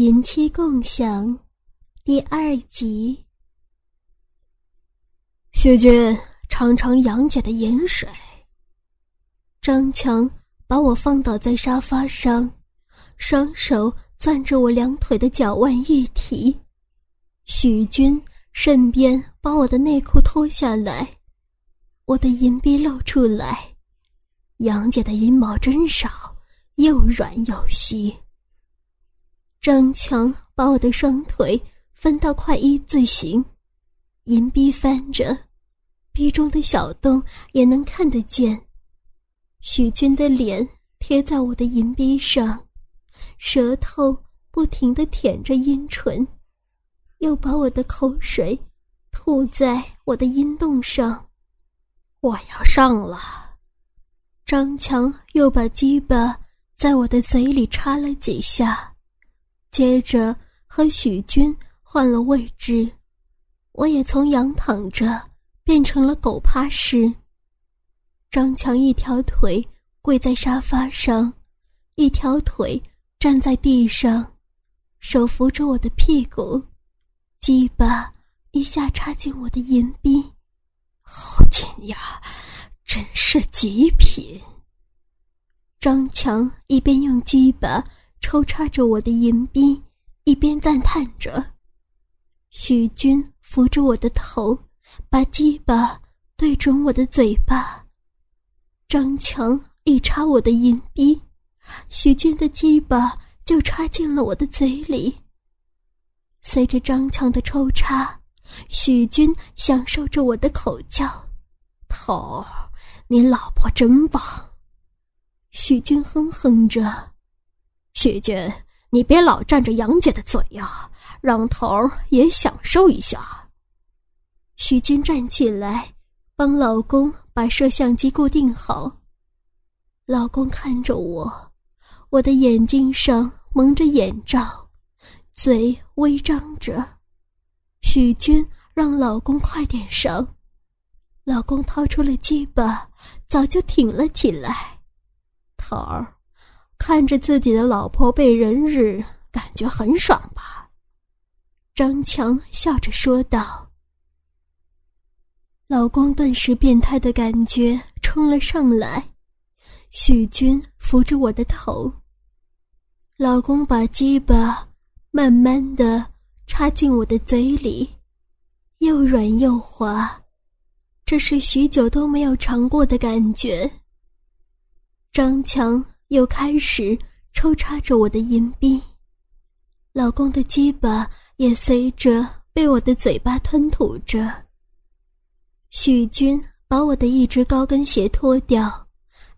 银妻共享第二集。许君，尝尝杨姐的饮水。张强把我放倒在沙发上，双手攥着我两腿的脚腕一提。许君顺便把我的内裤脱下来，我的银币露出来。杨姐的阴毛真少，又软又细。张强把我的双腿分到快一字形，银币翻着，币中的小洞也能看得见。许军的脸贴在我的银币上，舌头不停地舔着阴唇，又把我的口水吐在我的阴洞上。我要上了。张强又把鸡巴在我的嘴里插了几下。接着和许军换了位置，我也从仰躺着变成了狗趴式。张强一条腿跪在沙发上，一条腿站在地上，手扶着我的屁股，鸡巴一下插进我的银币，好紧呀，真是极品。张强一边用鸡巴。抽插着我的银币，一边赞叹着。许军扶着我的头，把鸡巴对准我的嘴巴。张强一插我的银币，许军的鸡巴就插进了我的嘴里。随着张强的抽插，许军享受着我的口叫：“头，你老婆真棒。”许军哼哼着。许军，你别老占着杨姐的嘴呀，让头儿也享受一下。许军站起来，帮老公把摄像机固定好。老公看着我，我的眼睛上蒙着眼罩，嘴微张着。许军让老公快点上，老公掏出了鸡巴，早就挺了起来。头儿。看着自己的老婆被人日，感觉很爽吧？张强笑着说道。老公顿时变态的感觉冲了上来，许军扶着我的头。老公把鸡巴慢慢的插进我的嘴里，又软又滑，这是许久都没有尝过的感觉。张强。又开始抽插着我的银币，老公的鸡巴也随着被我的嘴巴吞吐着。许军把我的一只高跟鞋脱掉，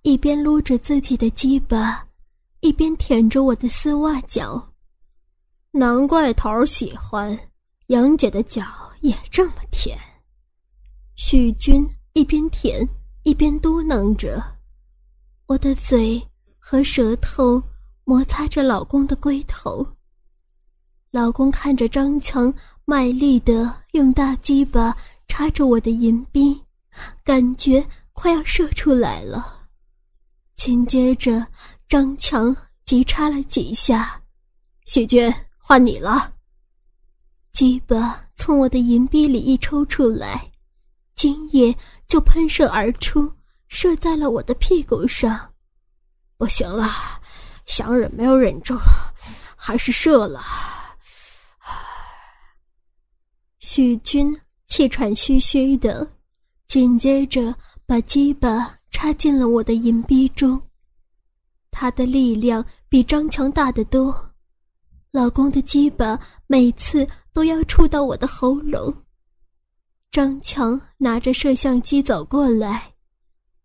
一边撸着自己的鸡巴，一边舔着我的丝袜脚。难怪头儿喜欢，杨姐的脚也这么甜。许军一边舔一边嘟囔着：“我的嘴。”和舌头摩擦着老公的龟头。老公看着张强卖力的用大鸡巴插着我的银币，感觉快要射出来了。紧接着，张强急插了几下，喜娟换你了。鸡巴从我的银币里一抽出来，精液就喷射而出，射在了我的屁股上。不行了，想忍没有忍住，还是射了。许军气喘吁吁的，紧接着把鸡巴插进了我的银币中。他的力量比张强大得多，老公的鸡巴每次都要触到我的喉咙。张强拿着摄像机走过来，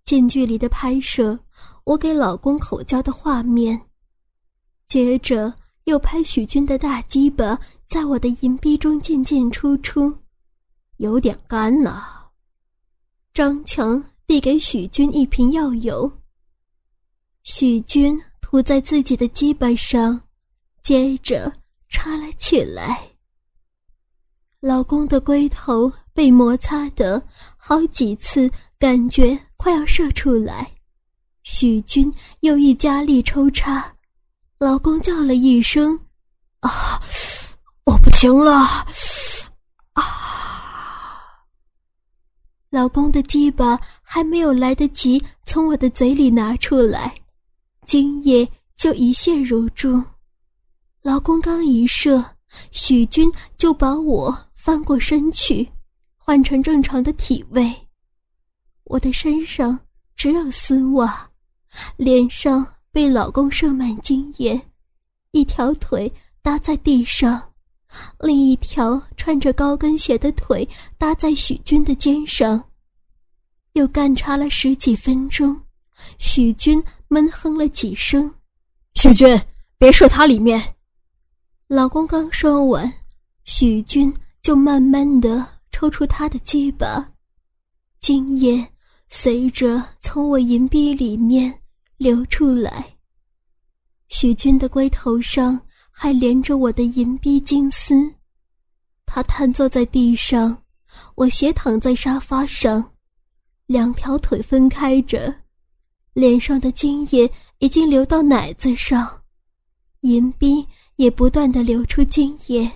近距离的拍摄。我给老公口交的画面，接着又拍许军的大鸡巴在我的银币中进进出出，有点干呐。张强递给许军一瓶药油，许军涂在自己的鸡巴上，接着插了起来。老公的龟头被摩擦的好几次，感觉快要射出来。许军又一加力抽插，老公叫了一声，啊，我不行了！啊！老公的鸡巴还没有来得及从我的嘴里拿出来，精液就一泻如注。老公刚一射，许军就把我翻过身去，换成正常的体位。我的身上只有丝袜，脸上被老公射满精液，一条腿搭在地上，另一条穿着高跟鞋的腿搭在许军的肩上。又干插了十几分钟，许军闷哼了几声：“许军，别射他里面。”老公刚说完，许军就慢慢的抽出他的鸡巴，精液随着从我银币里面流出来。许军的龟头上还连着我的银币金丝，他瘫坐在地上，我斜躺在沙发上，两条腿分开着，脸上的精液已经流到奶子上，银币。也不断的流出精液，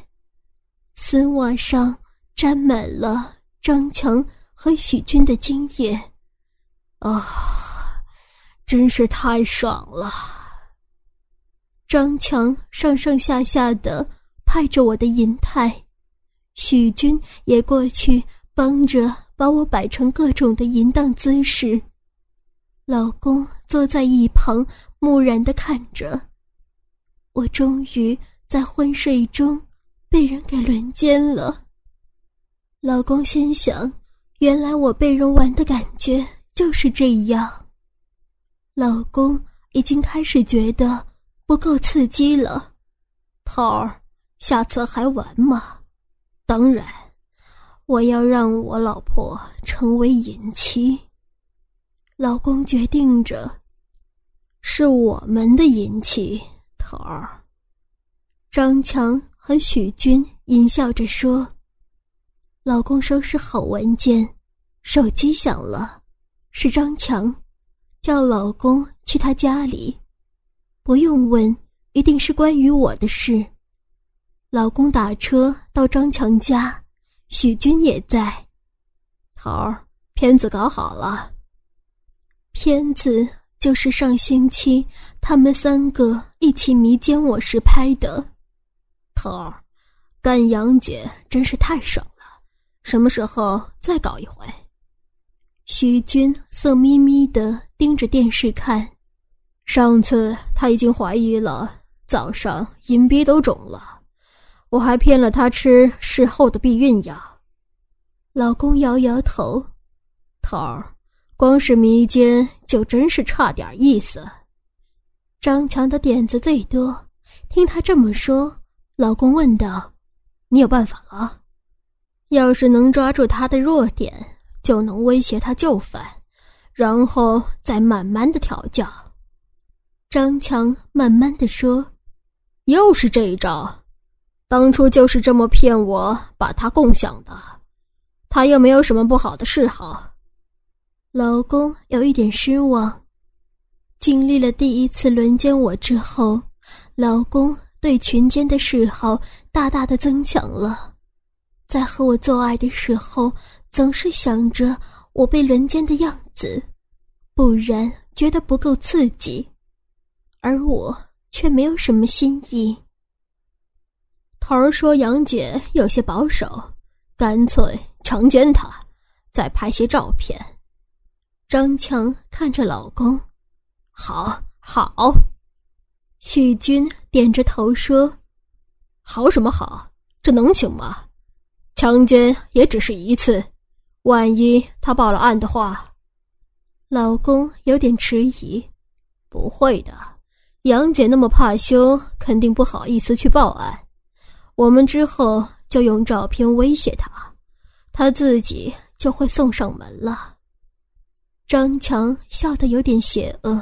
丝袜上沾满了张强和许军的精液，啊，真是太爽了！张强上上下下的拍着我的银泰，许军也过去帮着把我摆成各种的淫荡姿势，老公坐在一旁木然的看着。我终于在昏睡中被人给轮奸了。老公心想，原来我被人玩的感觉就是这样。老公已经开始觉得不够刺激了，桃儿，下次还玩吗？当然，我要让我老婆成为淫妻。老公决定着，是我们的淫妻。头儿，张强和许军淫笑着说：“老公收拾好文件，手机响了，是张强，叫老公去他家里，不用问，一定是关于我的事。”老公打车到张强家，许军也在。头儿，片子搞好了，片子。就是上星期他们三个一起迷奸我时拍的，头儿，干杨姐真是太爽了，什么时候再搞一回？徐军色眯眯的盯着电视看，上次他已经怀疑了，早上阴鼻都肿了，我还骗了他吃事后的避孕药。老公摇摇头，头儿。光是迷奸就真是差点意思。张强的点子最多，听他这么说，老公问道：“你有办法了？要是能抓住他的弱点，就能威胁他就范，然后再慢慢的调教。”张强慢慢的说：“又是这一招，当初就是这么骗我把他共享的，他又没有什么不好的嗜好。”老公有一点失望。经历了第一次轮奸我之后，老公对群奸的嗜好大大的增强了。在和我做爱的时候，总是想着我被轮奸的样子，不然觉得不够刺激，而我却没有什么新意。头儿说杨姐有些保守，干脆强奸她，再拍些照片。张强看着老公，好好。许军点着头说：“好什么好？这能行吗？强奸也只是一次，万一他报了案的话。”老公有点迟疑：“不会的，杨姐那么怕羞，肯定不好意思去报案。我们之后就用照片威胁他，他自己就会送上门了。”张强笑得有点邪恶。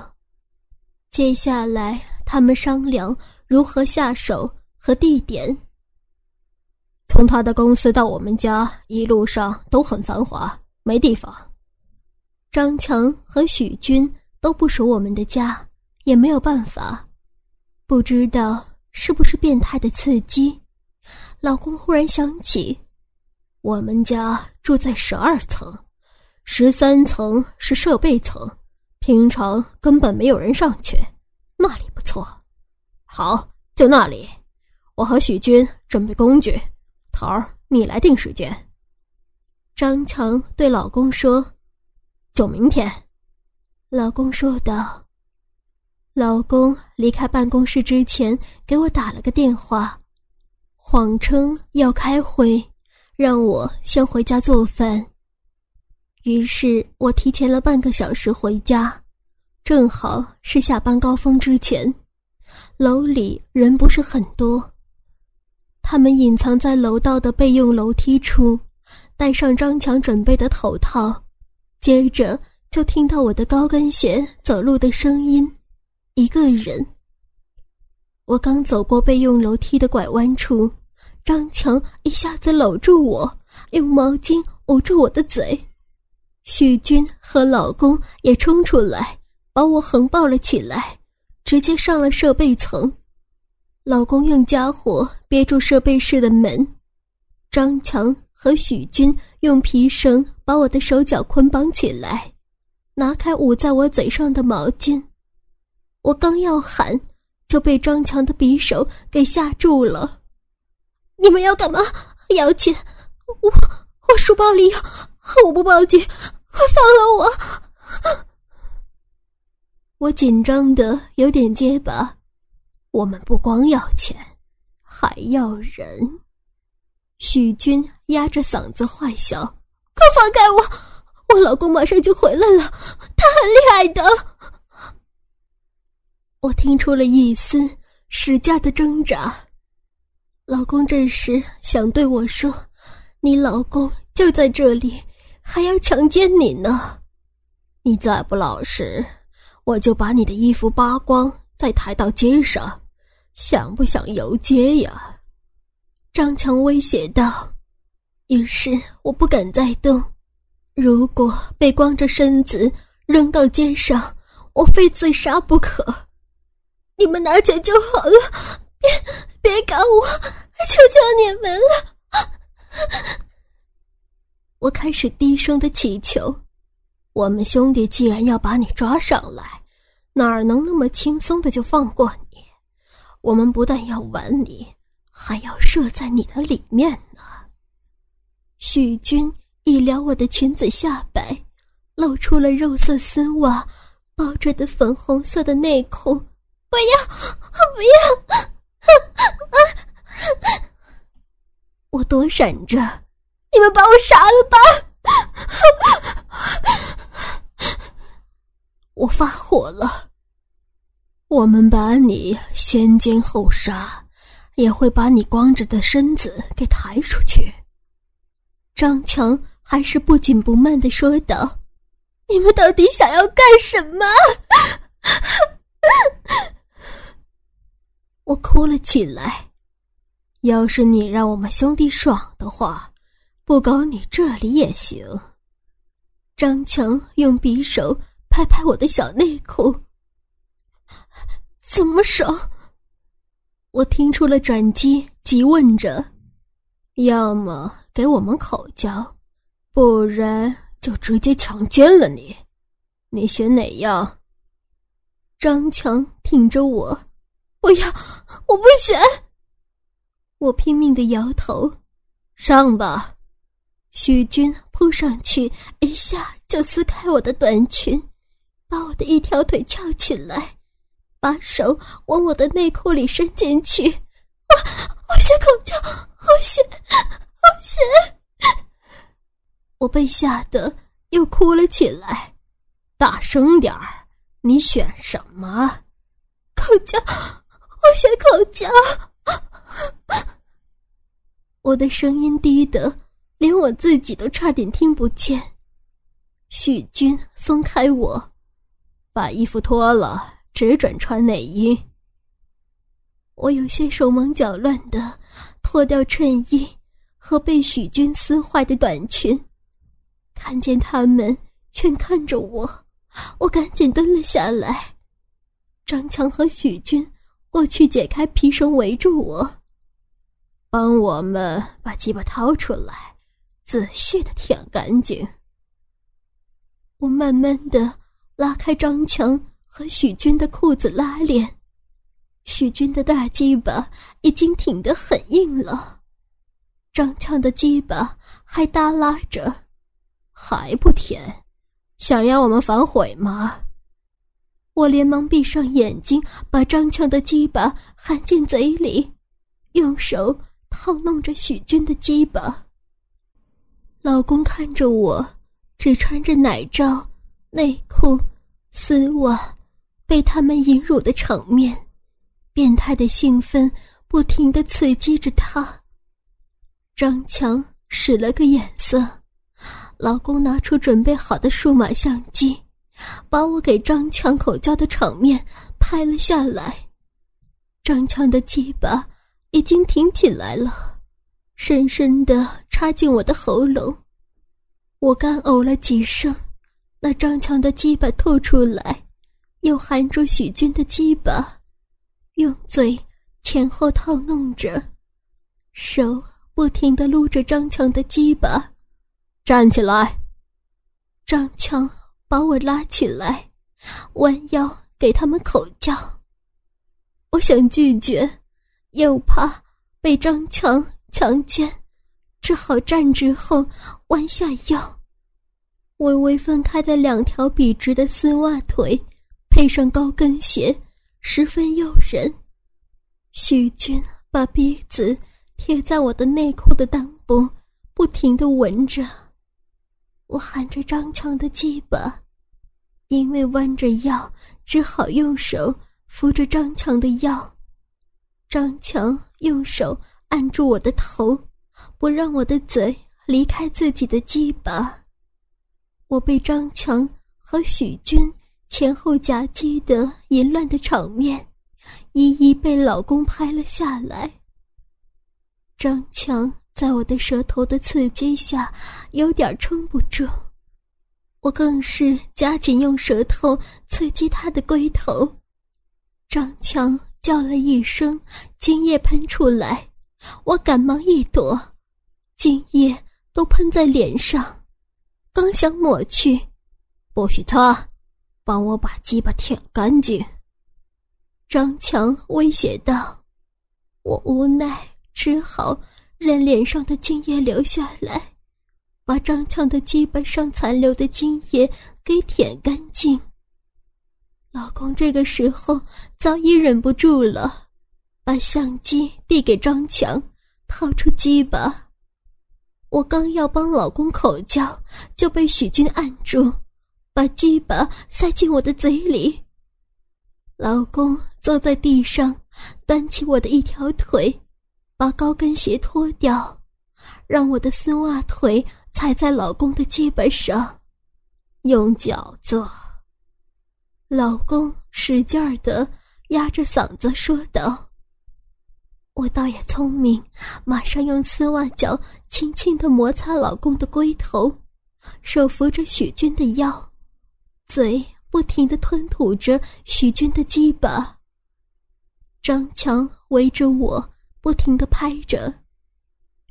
接下来，他们商量如何下手和地点。从他的公司到我们家，一路上都很繁华，没地方。张强和许军都不熟我们的家，也没有办法，不知道是不是变态的刺激？老公忽然想起，我们家住在十二层，十三层是设备层，平常根本没有人上去，那里不错。好，就那里。我和许军准备工具，桃儿，你来定时间。张强对老公说：“就明天。”老公说道。老公离开办公室之前给我打了个电话，谎称要开会，让我先回家做饭。于是我提前了半个小时回家，正好是下班高峰之前，楼里人不是很多。他们隐藏在楼道的备用楼梯处。戴上张强准备的头套，接着就听到我的高跟鞋走路的声音。一个人。我刚走过备用楼梯的拐弯处，张强一下子搂住我，用毛巾捂住我的嘴。许军和老公也冲出来，把我横抱了起来，直接上了设备层。老公用家伙憋住设备室的门，张强。和许军用皮绳把我的手脚捆绑起来，拿开捂在我嘴上的毛巾。我刚要喊，就被张强的匕首给吓住了。你们要干嘛？要钱？我我书包里有，我不报警，快放了我！我紧张的有点结巴。我们不光要钱，还要人。许军压着嗓子坏笑：“快放开我！我老公马上就回来了，他很厉害的。”我听出了一丝使劲的挣扎。老公这时想对我说：“你老公就在这里，还要强奸你呢！你再不老实，我就把你的衣服扒光，再抬到街上，想不想游街呀？”张强威胁道：“于是我不敢再动。如果被光着身子扔到街上，我非自杀不可。你们拿钱就好了，别别赶我，求求你们了！”我开始低声的祈求：“我们兄弟既然要把你抓上来，哪儿能那么轻松的就放过你？我们不但要玩你。”还要射在你的里面呢。许君一撩我的裙子下摆，露出了肉色丝袜包着的粉红色的内裤。不要，不要！我躲闪着，你们把我杀了吧！我发火了。我们把你先奸后杀。也会把你光着的身子给抬出去。张强还是不紧不慢的说道：“你们到底想要干什么？” 我哭了起来。要是你让我们兄弟爽的话，不搞你这里也行。张强用匕首拍拍我的小内裤，怎么爽？我听出了转机，急问着：“要么给我们口交，不然就直接强奸了你，你选哪样？”张强挺着我：“不要，我不选。”我拼命的摇头：“上吧！”许军扑上去，一下就撕开我的短裙，把我的一条腿翘起来。把手往我的内裤里伸进去，我我血口叫，好血，好血！我被吓得又哭了起来，大声点儿！你选什么？口叫，我选口叫！我的声音低得连我自己都差点听不见。许军松开我，把衣服脱了。只准穿内衣。我有些手忙脚乱的脱掉衬衣和被许军撕坏的短裙，看见他们全看着我，我赶紧蹲了下来。张强和许军过去解开皮绳围住我，帮我们把鸡巴掏出来，仔细的舔干净。我慢慢的拉开张强和许军的裤子拉链，许军的大鸡巴已经挺得很硬了，张强的鸡巴还耷拉着，还不舔，想让我们反悔吗？我连忙闭上眼睛，把张强的鸡巴含进嘴里，用手套弄着许军的鸡巴。老公看着我，只穿着奶罩、内裤、丝袜，被他们淫辱的场面，变态的兴奋不停的刺激着他。张强使了个眼色，老公拿出准备好的数码相机。把我给张强口交的场面拍了下来，张强的鸡巴已经挺起来了，深深的插进我的喉咙。我干呕了几声，那张强的鸡巴吐出来，又含住许军的鸡巴，用嘴前后套弄着，手不停的撸着张强的鸡巴。站起来，张强。把我拉起来，弯腰给他们口交。我想拒绝，又怕被张强强奸，只好站直后弯下腰。微微分开的两条笔直的丝袜腿，配上高跟鞋，十分诱人。许军把鼻子贴在我的内裤的裆部，不停的闻着。我含着张强的鸡巴，因为弯着腰，只好用手扶着张强的腰。张强用手按住我的头，不让我的嘴离开自己的鸡巴。我被张强和许军前后夹击的淫乱的场面，一一被老公拍了下来。张强。在我的舌头的刺激下，有点撑不住，我更是加紧用舌头刺激他的龟头。张强叫了一声，精液喷出来，我赶忙一躲，精液都喷在脸上，刚想抹去，不许擦，帮我把鸡巴舔干净。张强威胁道，我无奈只好。让脸上的精液流下来，把张强的鸡巴上残留的精液给舔干净。老公这个时候早已忍不住了，把相机递给张强，掏出鸡巴。我刚要帮老公口交，就被许军按住，把鸡巴塞进我的嘴里。老公坐在地上，端起我的一条腿。把高跟鞋脱掉，让我的丝袜腿踩在老公的鸡巴上，用脚做。老公使劲儿的压着嗓子说道：“我倒也聪明，马上用丝袜脚轻轻的摩擦老公的龟头，手扶着许军的腰，嘴不停的吞吐着许军的鸡巴。张强围着我。”不停的拍着，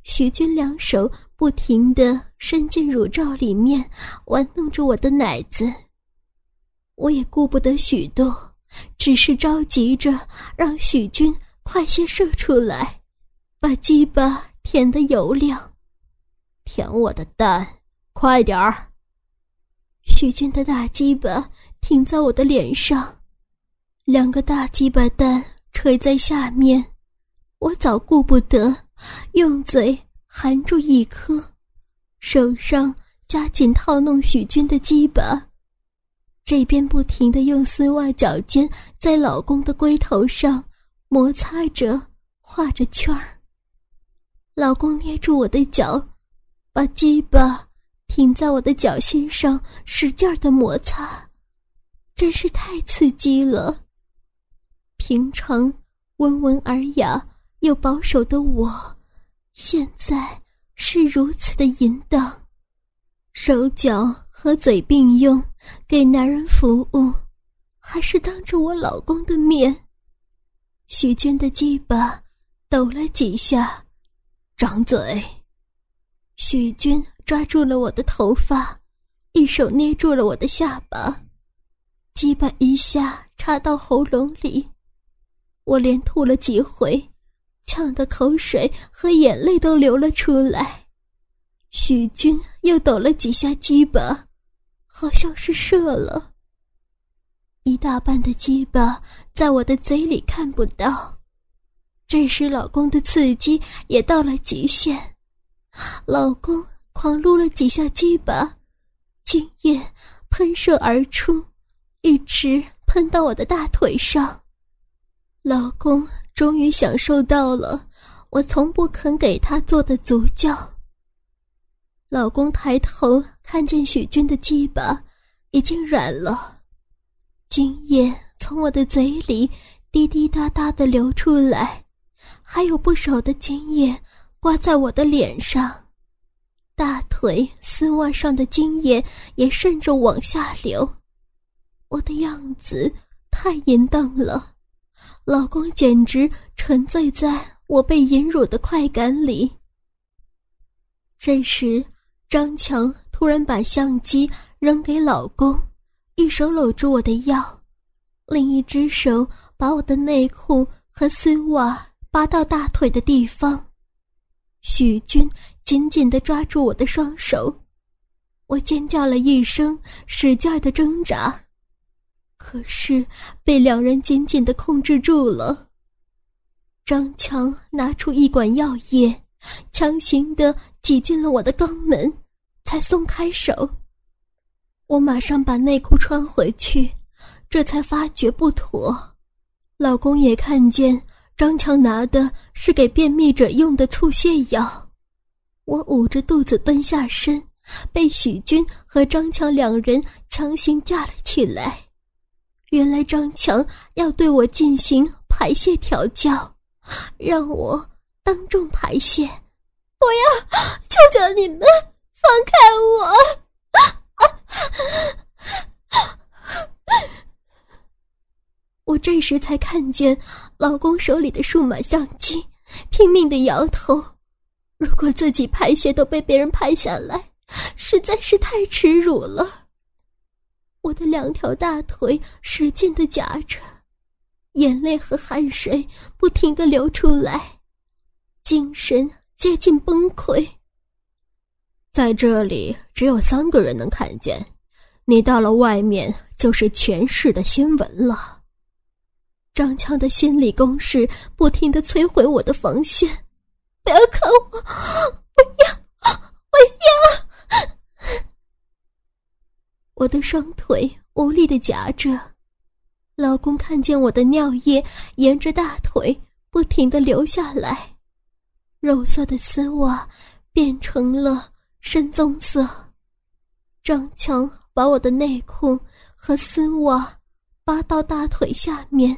许军两手不停的伸进乳罩里面，玩弄着我的奶子。我也顾不得许多，只是着急着让许军快些射出来，把鸡巴舔得油亮，舔我的蛋，快点儿！许军的大鸡巴停在我的脸上，两个大鸡巴蛋垂在下面。我早顾不得，用嘴含住一颗，手上加紧套弄许军的鸡巴，这边不停的用丝袜脚尖在老公的龟头上摩擦着、画着圈儿。老公捏住我的脚，把鸡巴停在我的脚心上，使劲的摩擦，真是太刺激了。平常温文尔雅。又保守的我，现在是如此的淫荡，手脚和嘴并用，给男人服务，还是当着我老公的面。许军的鸡巴抖了几下，张嘴。许军抓住了我的头发，一手捏住了我的下巴，鸡巴一下插到喉咙里，我连吐了几回，呛得口水和眼泪都流了出来。许军又抖了几下鸡巴，好像是射了。一大半的鸡巴在我的嘴里看不到，这时老公的刺激也到了极限，老公狂撸了几下鸡巴，精液喷射而出，一直喷到我的大腿上。老公终于享受到了我从不肯给他做的足教。老公抬头看见许军的鸡巴已经软了。精液从我的嘴里滴滴答答的流出来，还有不少的精液挂在我的脸上，大腿、丝袜上的精液也顺着往下流。我的样子太淫荡了，老公简直沉醉在我被淫辱的快感里。这时，张强突然把相机扔给老公。一手搂住我的腰，另一只手把我的内裤和丝袜扒到大腿的地方。许军紧紧地抓住我的双手，我尖叫了一声，使劲的挣扎，可是被两人紧紧地控制住了。张强拿出一管药液，强行地挤进了我的肛门，才松开手。我马上把内裤穿回去，这才发觉不妥。老公也看见张强拿的是给便秘者用的促泻药。我捂着肚子蹲下身，被许军和张强两人强行架了起来。原来张强要对我进行排泄调教，让我当众排泄。我要求求你们放开我！我这时才看见老公手里的数码相机，拼命的摇头。如果自己拍鞋都被别人拍下来，实在是太耻辱了。我的两条大腿使劲的夹着，眼泪和汗水不停的流出来，精神接近崩溃。在这里，只有三个人能看见。你到了外面，就是全市的新闻了。张强的心理攻势不停的摧毁我的防线。不要看我，不要，不要！我的双腿无力的夹着。老公看见我的尿液沿着大腿不停的流下来，肉色的丝袜变成了。深棕色，张强把我的内裤和丝袜扒到大腿下面，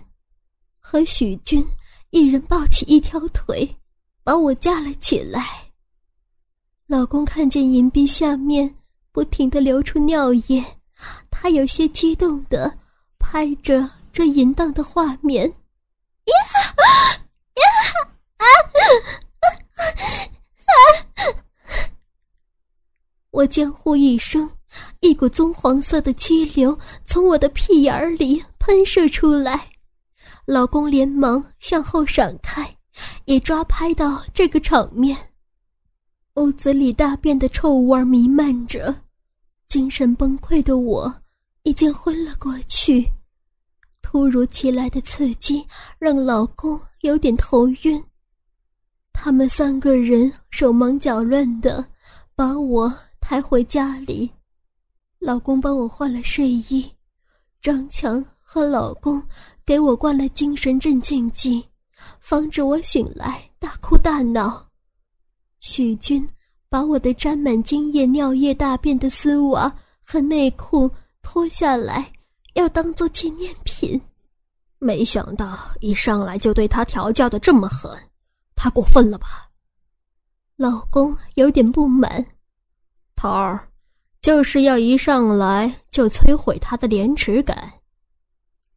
和许军一人抱起一条腿，把我架了起来。老公看见银币下面不停的流出尿液，他有些激动的拍着这淫荡的画面，呀呀我尖呼一声，一股棕黄色的激流从我的屁眼儿里喷射出来，老公连忙向后闪开，也抓拍到这个场面。屋子里大便的臭味弥漫着，精神崩溃的我已经昏了过去。突如其来的刺激让老公有点头晕，他们三个人手忙脚乱的把我。还回家里，老公帮我换了睡衣，张强和老公给我灌了精神镇静剂，防止我醒来大哭大闹。许军把我的沾满精液、尿液、大便的丝袜和内裤脱下来，要当做纪念品。没想到一上来就对他调教的这么狠，他过分了吧？老公有点不满。头儿，就是要一上来就摧毁他的廉耻感。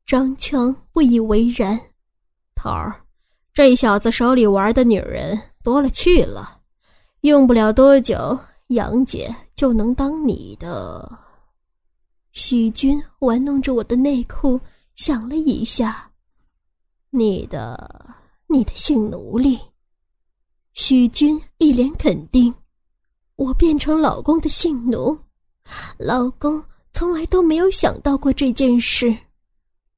张强不以为然。头，这小子手里玩的女人多了去了，用不了多久，杨姐就能当你的。许军玩弄着我的内裤，想了一下，你的，你的性奴隶。许军一脸肯定，我变成老公的性奴，老公从来都没有想到过这件事，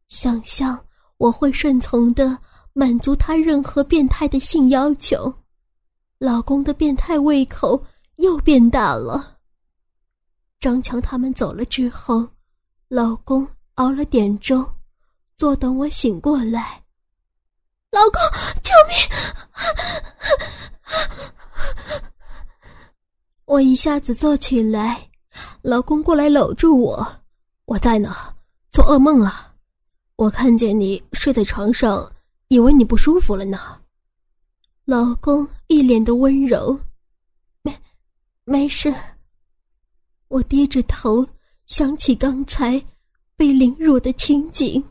想象我会顺从的满足他任何变态的性要求，老公的变态胃口又变大了。张强他们走了之后，老公熬了点粥，坐等我醒过来。老公，救命！我一下子坐起来，老公过来搂住我。我在呢，做噩梦了。我看见你睡在床上，以为你不舒服了呢。老公一脸的温柔，没，没事。我低着头，想起刚才被凌辱的情景。